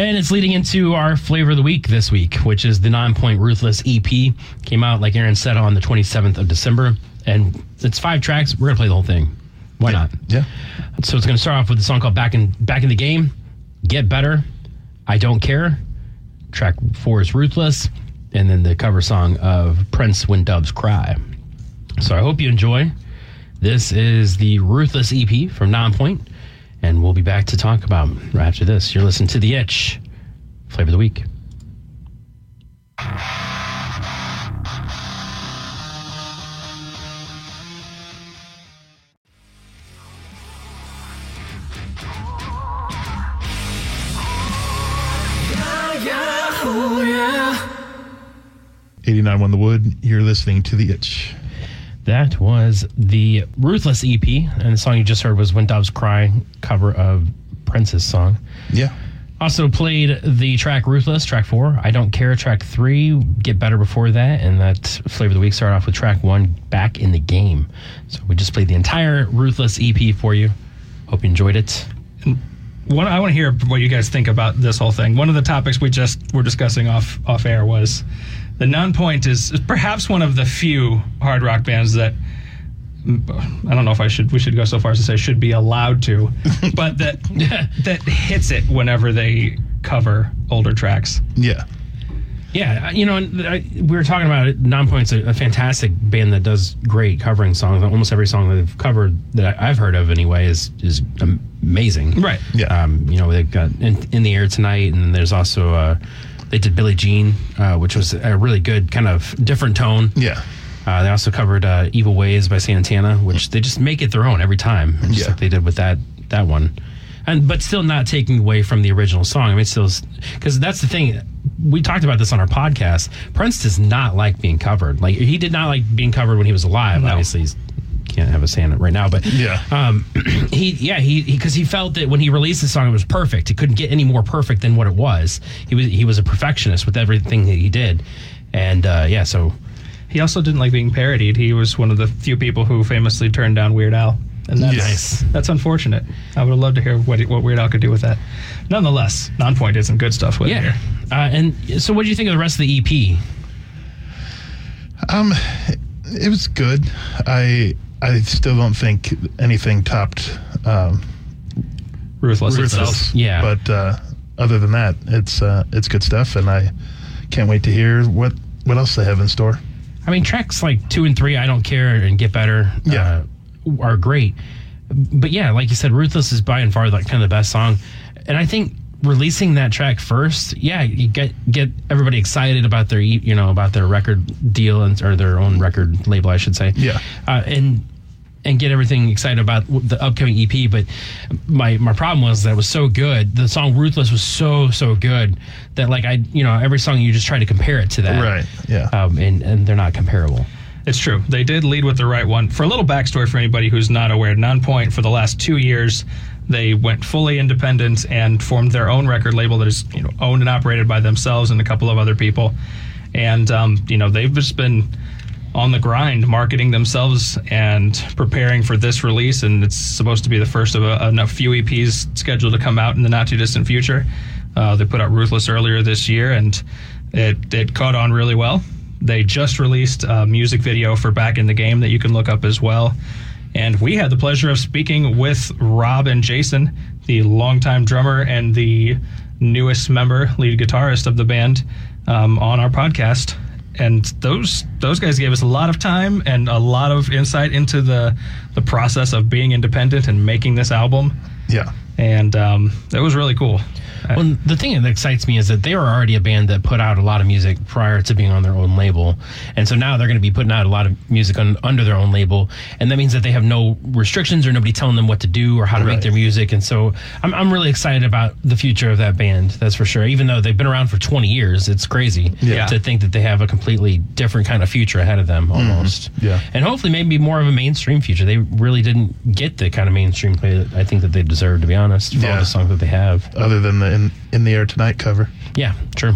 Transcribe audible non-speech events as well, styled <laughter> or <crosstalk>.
And it's leading into our flavor of the week this week, which is the Nonpoint Ruthless EP. Came out, like Aaron said, on the 27th of December. And it's five tracks. We're going to play the whole thing. Why not? Yeah. So it's going to start off with a song called Back in, Back in the Game, Get Better, I Don't Care. Track four is Ruthless. And then the cover song of Prince When Doves Cry. So I hope you enjoy. This is the Ruthless EP from Nonpoint, and we'll be back to talk about right after this. You're listening to The Itch, Flavor of the Week. Eighty-nine won the wood. You're listening to the itch. That was the Ruthless EP, and the song you just heard was When Doves Cry, cover of Prince's song. Yeah. Also played the track Ruthless, track four. I Don't Care, track three. Get Better before that. And that flavor of the week started off with track one, Back in the Game. So we just played the entire Ruthless EP for you. Hope you enjoyed it. One, I want to hear what you guys think about this whole thing. One of the topics we just were discussing off off air was the Nonpoint is, is perhaps one of the few hard rock bands that I don't know if I should we should go so far as to say should be allowed to, <laughs> but that <laughs> that hits it whenever they cover older tracks. Yeah. Yeah, you know, I, we were talking about it. Nonpoint's a, a fantastic band that does great covering songs. Almost every song that they've covered that I- I've heard of, anyway, is is amazing. Right. Yeah. Um, you know, they've got in, in the air tonight, and there's also uh, they did Billie Jean, uh, which was a really good kind of different tone. Yeah. Uh, they also covered uh, "Evil Ways" by Santana, which they just make it their own every time, just Yeah. like they did with that that one, and but still not taking away from the original song. I mean, still because that's the thing. We talked about this on our podcast. Prince does not like being covered. Like he did not like being covered when he was alive. No. Obviously, he's can't have a Santa right now, but Yeah. um, <clears throat> he yeah he because he, felt that when he released the song it was perfect. It couldn't get any more perfect than what it was. He was he was a perfectionist with everything that he did, and uh, yeah, so He also didn't like being parodied. He was one of the few people who famously turned down Weird Al, and that's Yes. that's unfortunate. I would have loved to hear what what Weird Al could do with that. Nonetheless, Nonpoint did some good stuff with it Yeah. Uh, and so, what do you think of the rest of the EP? Um, it was good. I I still don't think anything topped um, Ruthless, Ruthless. itself. Yeah. But uh, other than that, it's uh, it's good stuff, and I can't wait to hear what what else they have in store. I mean, tracks like two and three, I don't care, and get better, Yeah. uh, are great. But yeah, like you said, Ruthless is by and far like kind of the best song, and I think releasing that track first, yeah, you get get everybody excited about their e- you know about their record deal and or their own record label, I should say. Yeah. uh, and and get everything excited about the upcoming EP. But my my problem was that it was so good. The song "Ruthless" was so so good that like I you know every song you just try to compare it to that, Right. Yeah. Um, and and they're not comparable. It's true. They did lead with the right one. For a little backstory for anybody who's not aware, Nonpoint for the last two years, they went fully independent and formed their own record label that is you know owned and operated by themselves and a couple of other people. And um, you know they've just been on the grind, marketing themselves and preparing for this release. And it's supposed to be the first of a, a few EPs scheduled to come out in the not too distant future. Uh, they put out Ruthless earlier this year, and it it caught on really well. They just released a music video for Back in the Game that you can look up as well. And we had the pleasure of speaking with Robb and Jason, the longtime drummer and the newest member, lead guitarist of the band, um, on our podcast. And those those guys gave us a lot of time and a lot of insight into the the process of being independent and making this album. yeah. And um, it was really cool. Well, the thing that excites me is that they were already a band that put out a lot of music prior to being on their own label, and so now they're going to be putting out a lot of music on, under their own label, and that means that they have no restrictions or nobody telling them what to do or how to make their music. And so I'm, I'm really excited about the future of that band. That's for sure. Even though they've been around for 20 years, it's crazy Yeah. to think that they have a completely different kind of future ahead of them, almost. Yeah. and hopefully maybe more of a mainstream future. They really didn't get the kind of mainstream play that I think that they deserve, to be honest, for all Yeah. the songs that they have. Other than the in, in the air tonight cover. Yeah, true.